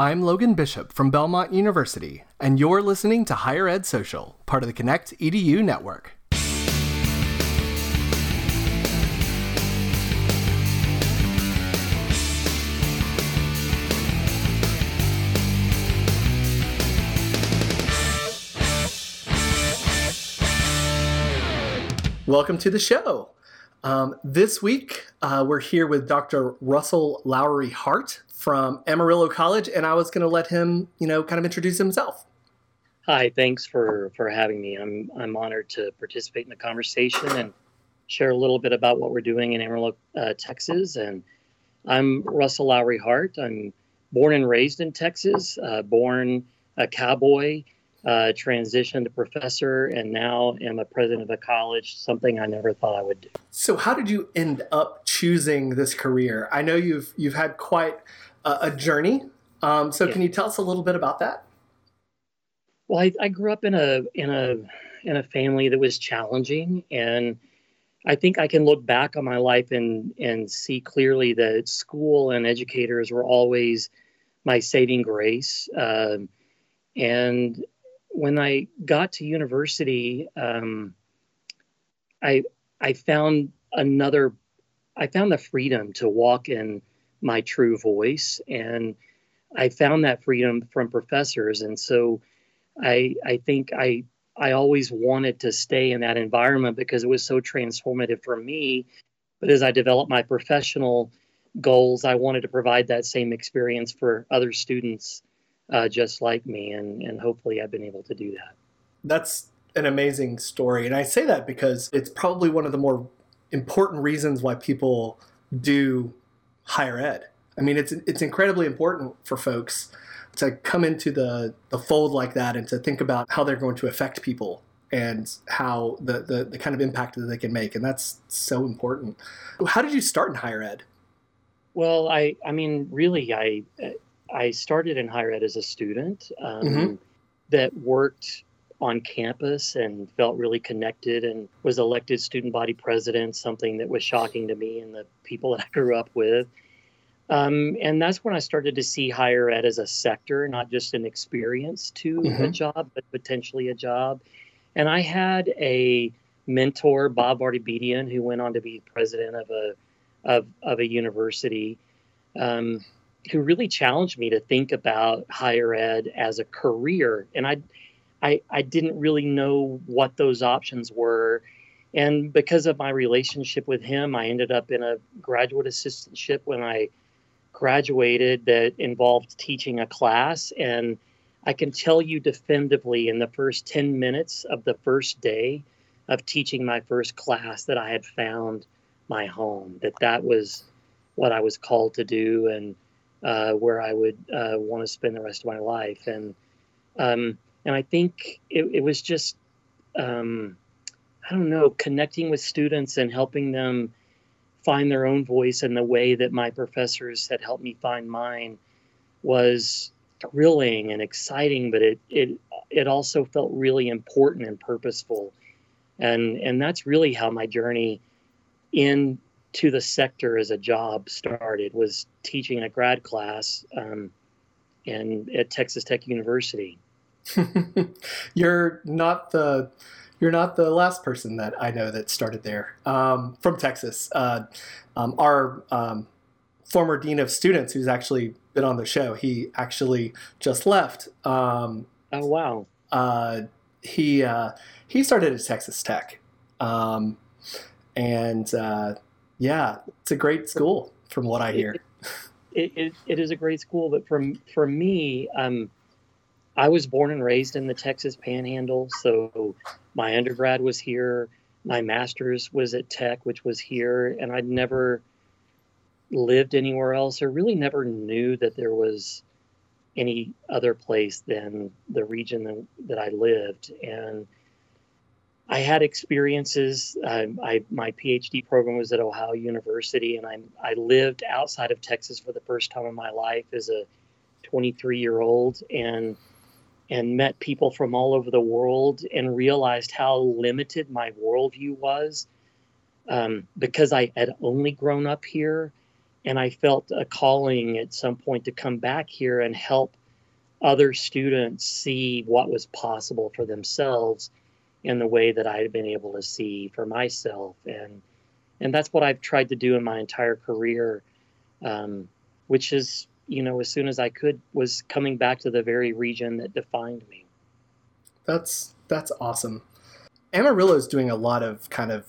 I'm Logan Bishop from Belmont University, and you're listening to Higher Ed Social, part of the Connect EDU network. Welcome to the show. Um, this week, uh, we're here with Dr. Russell Lowery Hart from Amarillo College, and I was going to let him, you know, kind of introduce himself. Hi, thanks for for having me. I'm I'm honored to participate in the conversation and share a little bit about what we're doing in Amarillo, uh, Texas. And I'm Russell Lowery Hart. I'm born and raised in Texas. Uh, born a cowboy, uh, transitioned to professor, and now am a president of a college. Something I never thought I would do. So, how did you end up choosing this career? I know you've you've had quite a, a journey. Um, so, yeah. can you tell us a little bit about that? Well, I, I grew up in a in a in a family that was challenging, and I think I can look back on my life and and see clearly that school and educators were always my saving grace. Um, and when I got to university, um, I I found another. I found the freedom to walk in my true voice. And I found that freedom from professors. And so I, I think I, I always wanted to stay in that environment because it was so transformative for me. But as I developed my professional goals, I wanted to provide that same experience for other students uh, just like me. And, and hopefully I've been able to do that. That's an amazing story. And I say that because it's probably one of the more important reasons why people do higher ed. I mean, it's it's incredibly important for folks to come into the the fold like that and to think about how they're going to affect people and how the, the, the kind of impact that they can make and that's so important how did you start in higher ed well i i mean really i i started in higher ed as a student um, mm-hmm. that worked on campus and felt really connected and was elected student body president, something that was shocking to me and the people that I grew up with. Um, and that's when I started to see higher ed as a sector, not just an experience to mm-hmm. a job, but potentially a job. And I had a mentor, Bob Vartabedian, who went on to be president of a of, of a university, um, who really challenged me to think about higher ed as a career. And I I, I didn't really know what those options were. And because of my relationship with him, I ended up in a graduate assistantship when I graduated that involved teaching a class. And I can tell you definitively in the first 10 minutes of the first day of teaching my first class that I had found my home, that that was what I was called to do and uh, where I would uh, want to spend the rest of my life. And um, and I think it, it was just um, I don't know connecting with students and helping them find their own voice in the way that my professors had helped me find mine was thrilling and exciting, but it it it also felt really important and purposeful, and and that's really how my journey into the sector as a job started was teaching a grad class um, and at Texas Tech University. you're not the you're not the last person that I know that started there um, from Texas. Uh, um, our um, former dean of students, who's actually been on the show, he actually just left. Um, oh wow! Uh, he uh, he started at Texas Tech, um, and uh, yeah, it's a great school from what I hear. It, it, it is a great school, but from for me. Um, I was born and raised in the Texas Panhandle, so my undergrad was here. My master's was at Tech, which was here, and I'd never lived anywhere else, or really never knew that there was any other place than the region that, that I lived. And I had experiences. I, I, my PhD program was at Ohio University, and I, I lived outside of Texas for the first time in my life as a 23 year old. And and met people from all over the world and realized how limited my worldview was um, because I had only grown up here and I felt a calling at some point to come back here and help other students see what was possible for themselves in the way that I had been able to see for myself. And and that's what I've tried to do in my entire career, um, which is, you know, as soon as I could, was coming back to the very region that defined me. That's that's awesome. Amarillo is doing a lot of kind of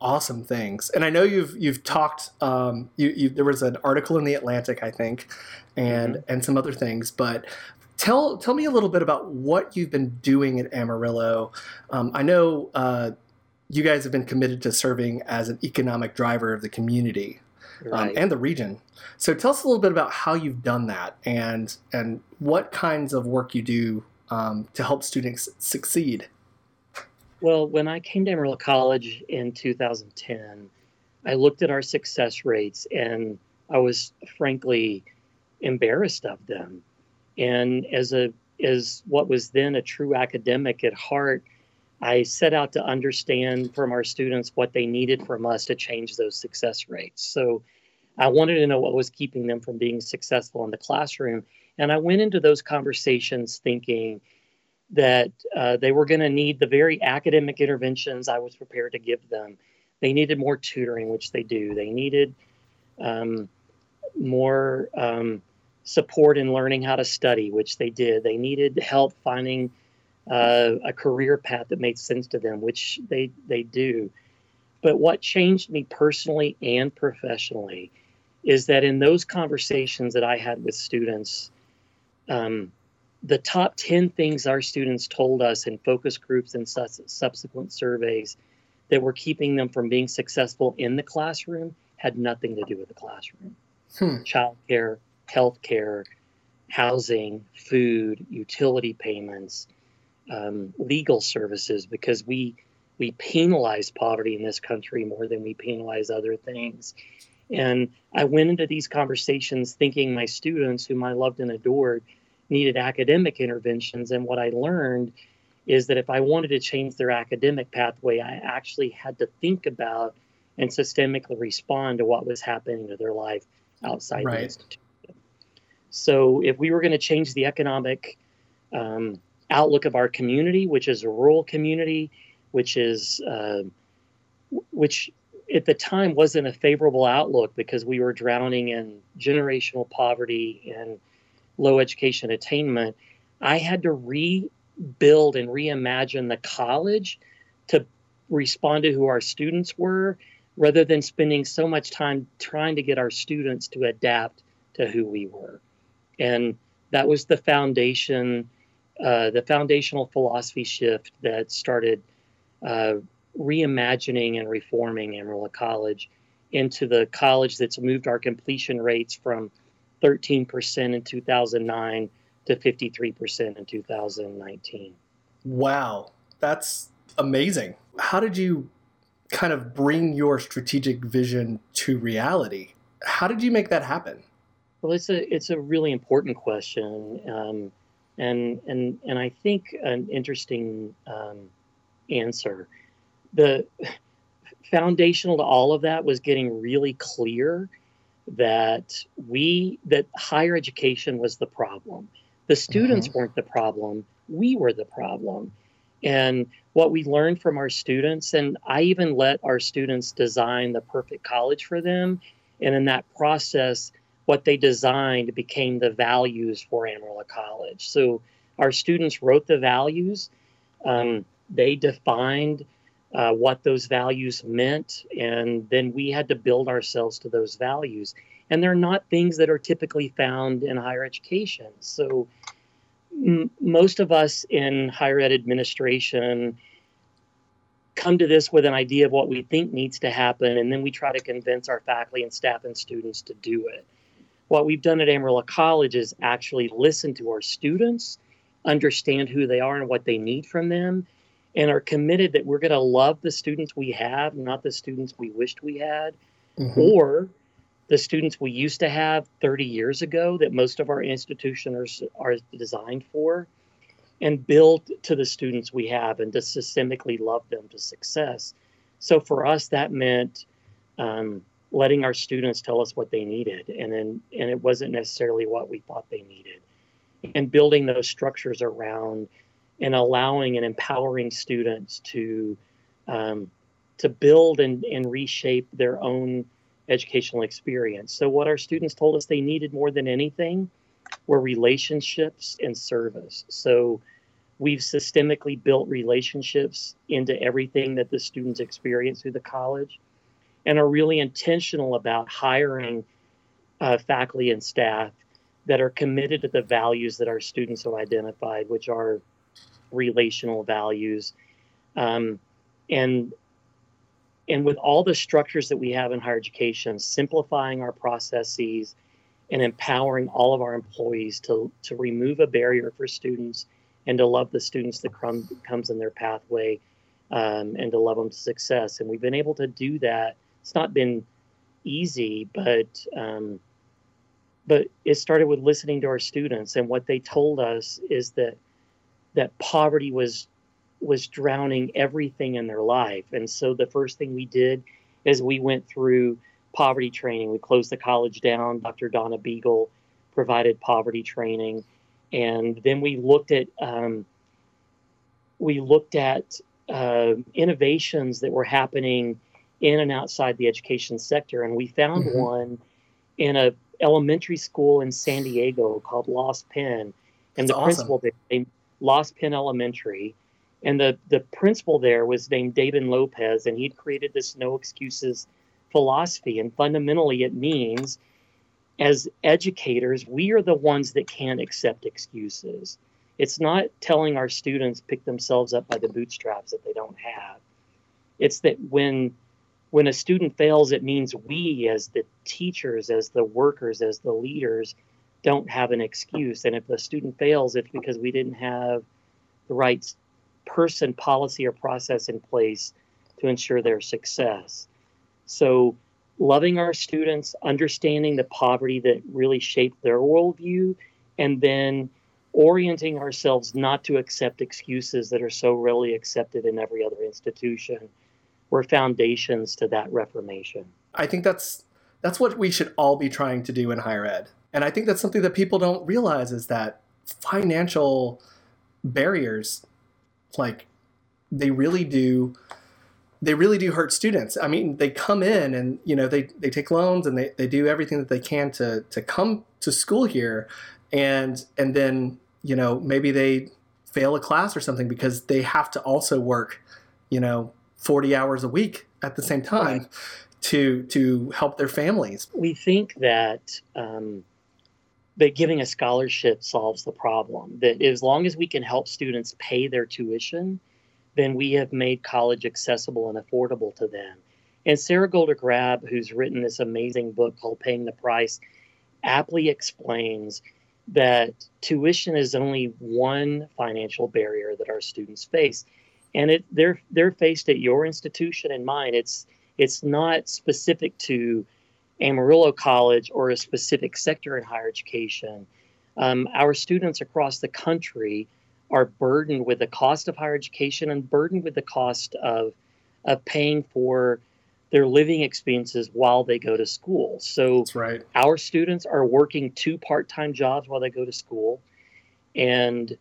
awesome things, and I know you've you've talked. Um, you, you there was an article in the Atlantic, I think, and mm-hmm. and some other things, but tell tell me a little bit about what you've been doing at Amarillo. Um, I know uh, you guys have been committed to serving as an economic driver of the community right. um, and the region. So tell us a little bit about how you've done that and and what kinds of work you do um, to help students succeed. Well, when I came to Amarillo College in 2010, I looked at our success rates and I was frankly embarrassed of them. And as a as what was then a true academic at heart, I set out to understand from our students what they needed from us to change those success rates. So I wanted to know what was keeping them from being successful in the classroom. And I went into those conversations thinking that uh, they were going to need the very academic interventions I was prepared to give them. They needed more tutoring, which they do. They needed um, more um, support in learning how to study, which they did. They needed help finding uh, a career path that made sense to them, which they they do. But what changed me personally and professionally is that in those conversations that I had with students, um, the top 10 things our students told us in focus groups and su- subsequent surveys that were keeping them from being successful in the classroom had nothing to do with the classroom. Hmm. Childcare, healthcare, housing, food, utility payments, um, legal services because we we penalize poverty in this country more than we penalize other things. And I went into these conversations thinking my students, whom I loved and adored, needed academic interventions. And what I learned is that if I wanted to change their academic pathway, I actually had to think about and systemically respond to what was happening to their life outside right. the institution. So if we were going to change the economic um, outlook of our community, which is a rural community, which is uh, which at the time wasn't a favorable outlook because we were drowning in generational poverty and low education attainment. I had to rebuild and reimagine the college to respond to who our students were rather than spending so much time trying to get our students to adapt to who we were. And that was the foundation uh, the foundational philosophy shift that started uh, reimagining and reforming Amarillo College into the college that's moved our completion rates from 13% in 2009 to 53% in 2019. Wow, that's amazing. How did you kind of bring your strategic vision to reality? How did you make that happen? Well, it's a it's a really important question. Um, and and and I think an interesting um, answer. The foundational to all of that was getting really clear that we that higher education was the problem. The students mm-hmm. weren't the problem. We were the problem. And what we learned from our students, and I even let our students design the perfect college for them. And in that process, what they designed became the values for Amarillo College. So our students wrote the values. Um, they defined uh, what those values meant, and then we had to build ourselves to those values. And they're not things that are typically found in higher education. So m- most of us in higher ed administration come to this with an idea of what we think needs to happen, and then we try to convince our faculty and staff and students to do it what we've done at Amarillo College is actually listen to our students, understand who they are and what they need from them, and are committed that we're going to love the students we have, not the students we wished we had, mm-hmm. or the students we used to have 30 years ago that most of our institutions are, are designed for, and build to the students we have and to systemically love them to success. So for us, that meant um, letting our students tell us what they needed, and then and it wasn't necessarily what we thought they needed, and building those structures around and allowing and empowering students to um, to build and, and reshape their own educational experience. So, what our students told us they needed more than anything were relationships and service. So, we've systemically built relationships into everything that the students experience through the college and are really intentional about hiring uh, faculty and staff that are committed to the values that our students have identified, which are relational values. Um, and and with all the structures that we have in higher education, simplifying our processes and empowering all of our employees to, to remove a barrier for students and to love the students that come, comes in their pathway um, and to love them to success. And we've been able to do that. It's not been easy, but um, but it started with listening to our students and what they told us is that that poverty was was drowning everything in their life. And so the first thing we did is we went through poverty training. We closed the college down. Dr. Donna Beegle provided poverty training, and then we looked at um, we looked at uh, innovations that were happening in and outside the education sector, and we found mm-hmm. one in a elementary school in San Diego called Lost Pen, and That's the awesome. principal there, Lost Pen Elementary, and the, the principal there was named David Lopez, and he'd created this no excuses philosophy. And fundamentally, it means as educators, we are the ones that can't accept excuses. It's not telling our students pick themselves up by the bootstraps that they don't have. It's that when when a student fails, it means we as the teachers, as the workers, as the leaders, don't have an excuse. And if the student fails, it's because we didn't have the right person, policy, or process in place to ensure their success. So, loving our students, understanding the poverty that really shaped their worldview, and then orienting ourselves not to accept excuses that are so readily accepted in every other institution were foundations to that reformation. I think that's that's what we should all be trying to do in higher ed. And I think that's something that people don't realize is that financial barriers like they really do they really do hurt students. I mean, they come in and you know they, they take loans and they, they do everything that they can to to come to school here and and then you know maybe they fail a class or something because they have to also work you know 40 hours a week at the same time right. to to help their families. We think that um, that giving a scholarship solves the problem. That as long as we can help students pay their tuition, then we have made college accessible and affordable to them. And Sara Goldrick-Rab, who's written this amazing book called Paying the Price, aptly explains that tuition is only one financial barrier that our students face. And it, they're they're faced at your institution and mine. It's it's not specific to Amarillo College or a specific sector in higher education, um, our students across the country are burdened with the cost of higher education and burdened with the cost of, of paying for their living expenses while they go to school. So right. our students are working two part-time jobs while they go to school and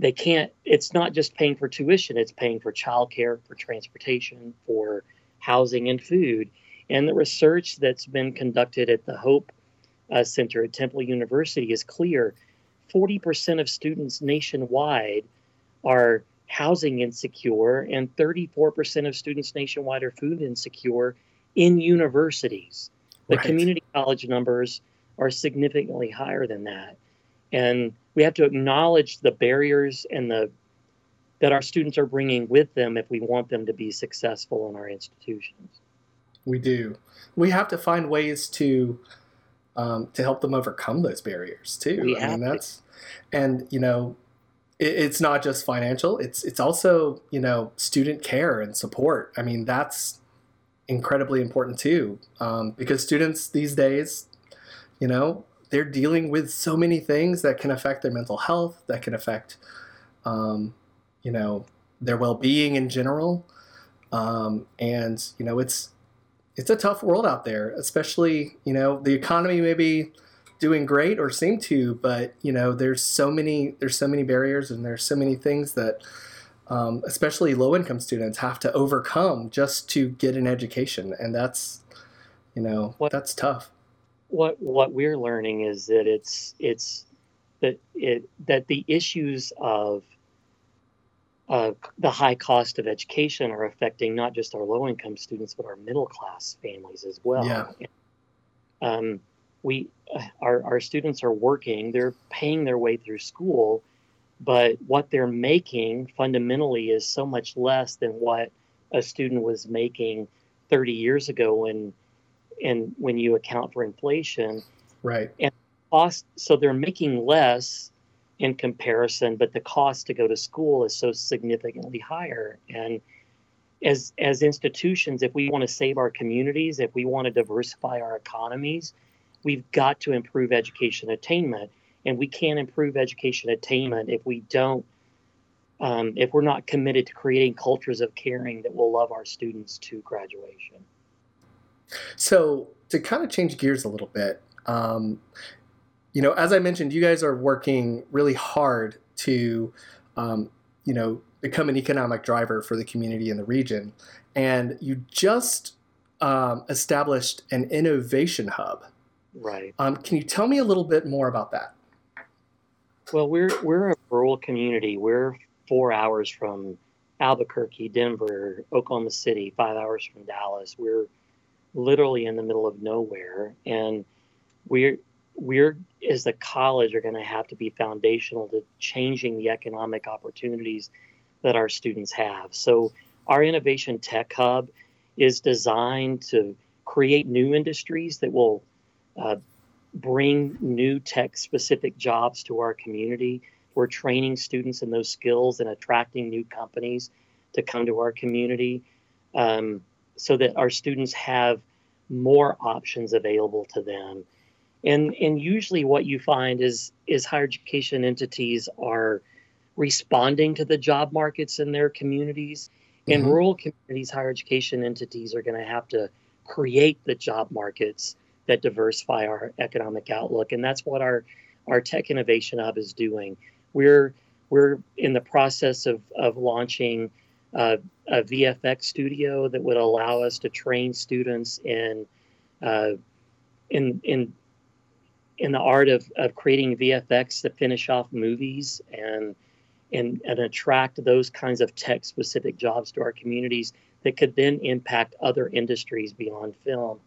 they can't it's not just paying for tuition, it's paying for childcare, for transportation, for housing and food. And the research that's been conducted at the Hope uh, Center at Temple University is clear 40% of students nationwide are housing insecure, and 34% of students nationwide are food insecure in universities. The right. community college numbers are significantly higher than that. And we have to acknowledge the barriers and the that our students are bringing with them if we want them to be successful in our institutions. We do. We have to find ways to um, to help them overcome those barriers too. We I mean, that's and you know, it, it's not just financial. It's it's also you know student care and support. I mean, that's incredibly important too, um, because students these days, you know, they're dealing with so many things that can affect their mental health, that can affect, um, you know, their well being in general. Um, and you know, it's it's a tough world out there, especially you know the economy may be doing great or seem to, but you know there's so many there's so many barriers and there's so many things that um, especially low income students have to overcome just to get an education, and that's you know what, that's tough. What what we're learning is that it's it's that it that the issues of uh, the high cost of education are affecting not just our low income students but our middle class families as well. Yeah. Um, we uh, our, our students are working they're paying their way through school but what they're making fundamentally is so much less than what a student was making 30 years ago when and when you account for inflation. Right. And cost so they're making less in comparison but the cost to go to school is so significantly higher. And as as institutions if we want to save our communities if we want to diversify our economies we've got to improve education attainment. And we can't improve education attainment if we don't um, if we're not committed to creating cultures of caring that will love our students to graduation so to kind of change gears a little bit um, you know as i mentioned you guys are working really hard to um, you know become an economic driver for the community in the region and you just um, established an innovation hub right um, can you tell me a little bit more about that well, we're we're a rural community. We're four hours from Albuquerque, Denver, Oklahoma City, five hours from Dallas. We're literally in the middle of nowhere, and we're we're as a college are going to have to be foundational to changing the economic opportunities that our students have. So our innovation tech hub is designed to create new industries that will uh, bring new tech specific jobs to our community. We're training students in those skills and attracting new companies to come to our community um, so that our students have more options available to them. And, and usually what you find is, is higher education entities are responding to the job markets in their communities. In mm-hmm. rural communities, higher education entities are going to have to create the job markets that diversify our economic outlook. And that's what our, our Tech Innovation Hub is doing. We're, we're in the process of, of launching uh, a VFX studio that would allow us to train students in, uh, in, in, in the art of, of creating VFX to finish off movies and, and, and attract those kinds of tech specific jobs to our communities that could then impact other industries beyond film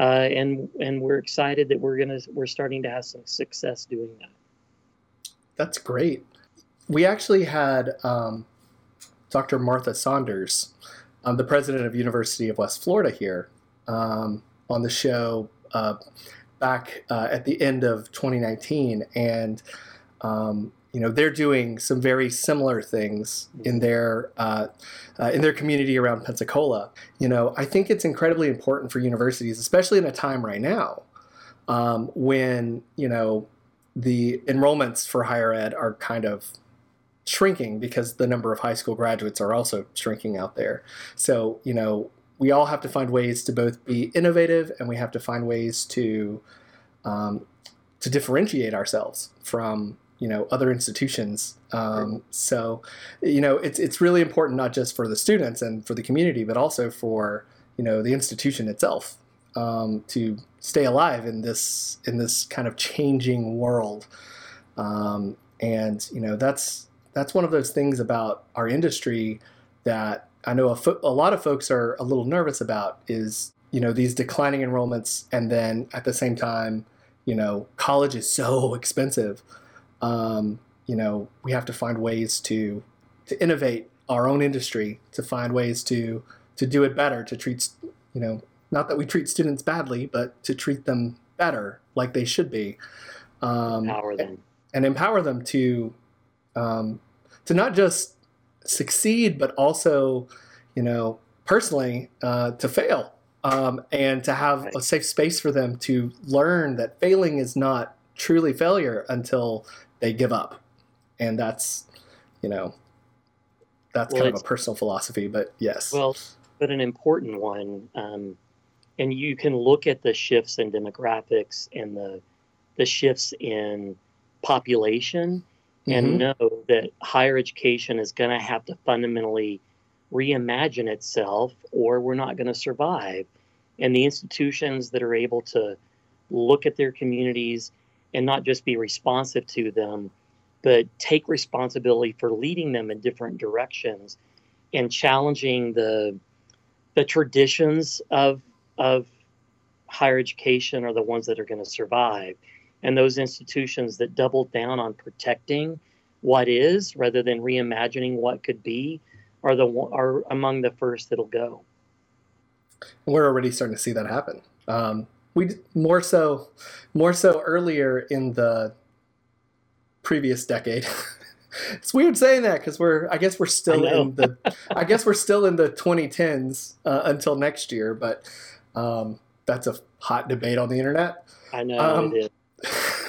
uh, and and we're excited that we're gonna we're starting to have some success doing that. That's great. We actually had um, Dr. Martha Saunders, um, the president of University of West Florida, here um, on the show uh, back uh, at the end of 2019, and um, you know they're doing some very similar things in their uh, uh, in their community around Pensacola. You know, I think it's incredibly important for universities, especially in a time right now um, when you know the enrollments for higher ed are kind of shrinking because the number of high school graduates are also shrinking out there. So you know we all have to find ways to both be innovative and we have to find ways to um, to differentiate ourselves from you know other institutions. Um, so you know it's it's really important not just for the students and for the community, but also for you know the institution itself um, to stay alive in this in this kind of changing world. Um, and you know that's that's one of those things about our industry that I know a, fo- a lot of folks are a little nervous about is you know these declining enrollments and then at the same time you know college is so expensive um, you know, we have to find ways to to innovate our own industry, to find ways to to do it better, to treat you know, not that we treat students badly, but to treat them better, like they should be. Um, empower them and, empower them to um, to not just succeed, but also, you know, personally uh, to fail um, and to have a safe space for them to learn that failing is not truly failure until they give up, and that's you know that's well, kind of a personal philosophy, but yes. Well, but an important one. Um, and you can look at the shifts in demographics and the the shifts in population. And mm-hmm. know that higher education is going to have to fundamentally reimagine itself or we're not going to survive. And the institutions that are able to look at their communities and not just be responsive to them but take responsibility for leading them in different directions and challenging the the traditions of of higher education are the ones that are going to survive and those institutions that double down on protecting what is rather than reimagining what could be are the are among the first that'll go we're already starting to see that happen um, we more so more so earlier in the previous decade it's weird saying that because we're I guess we're still in the I guess we're still in the 2010s uh, until next year, but um, that's a hot debate on the internet. I know um, it is.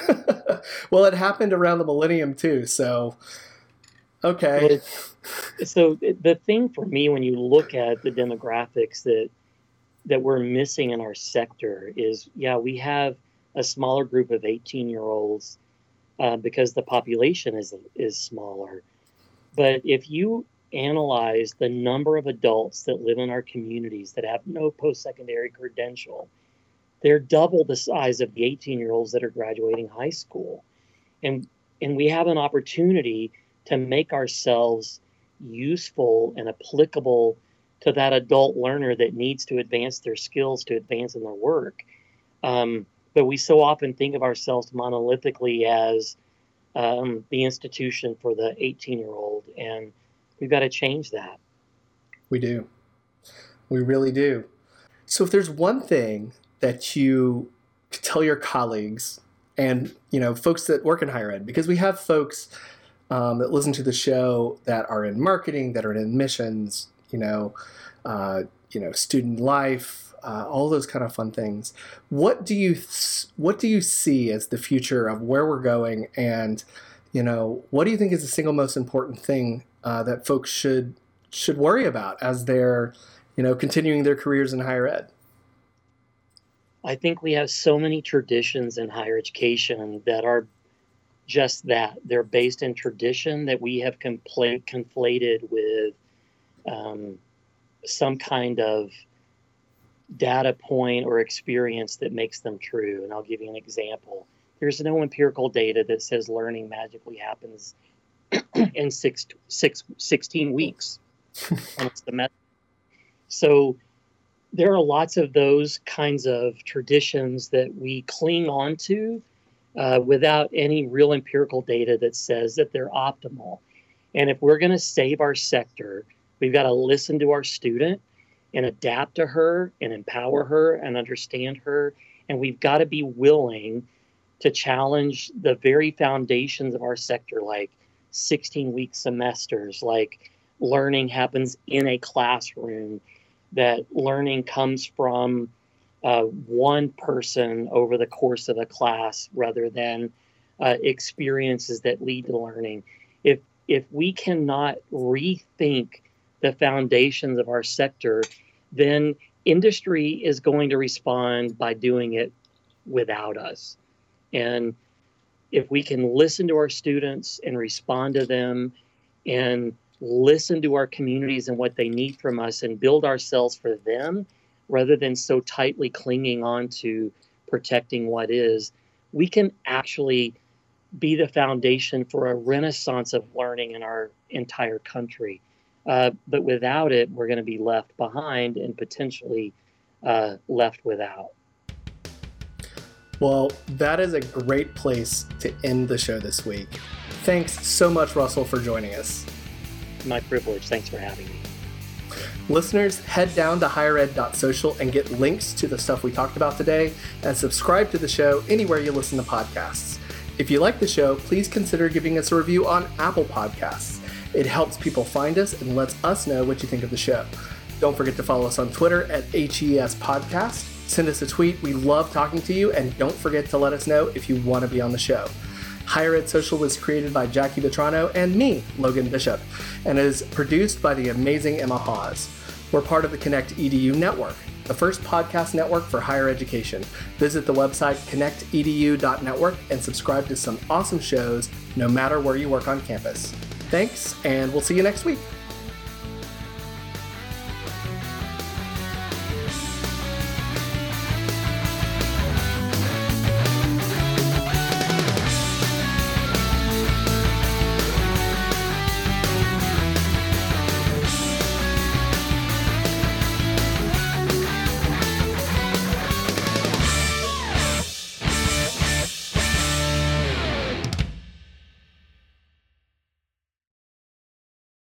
well, it happened around the millennium too, so okay. so the thing for me when you look at the demographics that that we're missing in our sector is yeah we have a smaller group of 18 year olds uh, because the population is is smaller. But if you analyze the number of adults that live in our communities that have no post-secondary credential, they're double the size of the 18-year-olds that are graduating high school, and and we have an opportunity to make ourselves useful and applicable to that adult learner that needs to advance their skills to advance in their work. Um, but we so often think of ourselves monolithically as um, the institution for the 18 year old, and we've got to change that. We do. We really do. So, if there's one thing that you tell your colleagues and you know folks that work in higher ed, because we have folks um, that listen to the show that are in marketing, that are in admissions, you know, uh, you know, student life, uh, all those kind of fun things. What do you what do you see as the future of where we're going, and you know what do you think is the single most important thing uh, that folks should should worry about as they're you know continuing their careers in higher ed? I think we have so many traditions in higher education that are just that. They're based in tradition that we have compl- conflated with um, some kind of data point or experience that makes them true. And I'll give you an example. There's no empirical data that says learning magically happens in six, six, 16 weeks So there are lots of those kinds of traditions that we cling on to uh, without any real empirical data that says that they're optimal. And if we're going to save our sector, we've got to listen to our student and adapt to her and empower her and understand her. And we've got to be willing to challenge the very foundations of our sector, like 16 week semesters, like learning happens in a classroom, that learning comes from uh, one person over the course of a class rather than uh, experiences that lead to learning. If if we cannot rethink the foundations of our sector, then industry is going to respond by doing it without us. And if we can listen to our students and respond to them and listen to our communities and what they need from us and build ourselves for them rather than so tightly clinging on to protecting what is, we can actually be the foundation for a renaissance of learning in our entire country. Uh, but without it, we're going to be left behind and potentially uh, left without. Well, that is a great place to end the show this week. Thanks so much, Russell, for joining us. My privilege. Thanks for having me. Listeners, head down to highered.social and get links to the stuff we talked about today and subscribe to the show anywhere you listen to podcasts. If you like the show, please consider giving us a review on Apple Podcasts. It helps people find us and lets us know what you think of the show. Don't forget to follow us on Twitter at HES Podcast. Send us a tweet. We love talking to you. And don't forget to let us know if you want to be on the show. Higher Ed Social was created by Jackie Vitrano and me, Logan Bishop, and is produced by the amazing Emma Hawes. We're part of the Connect EDU network. the first podcast network for higher education. Visit the website connectedu.network and subscribe to some awesome shows no matter where you work on campus. Thanks, and we'll see you next week.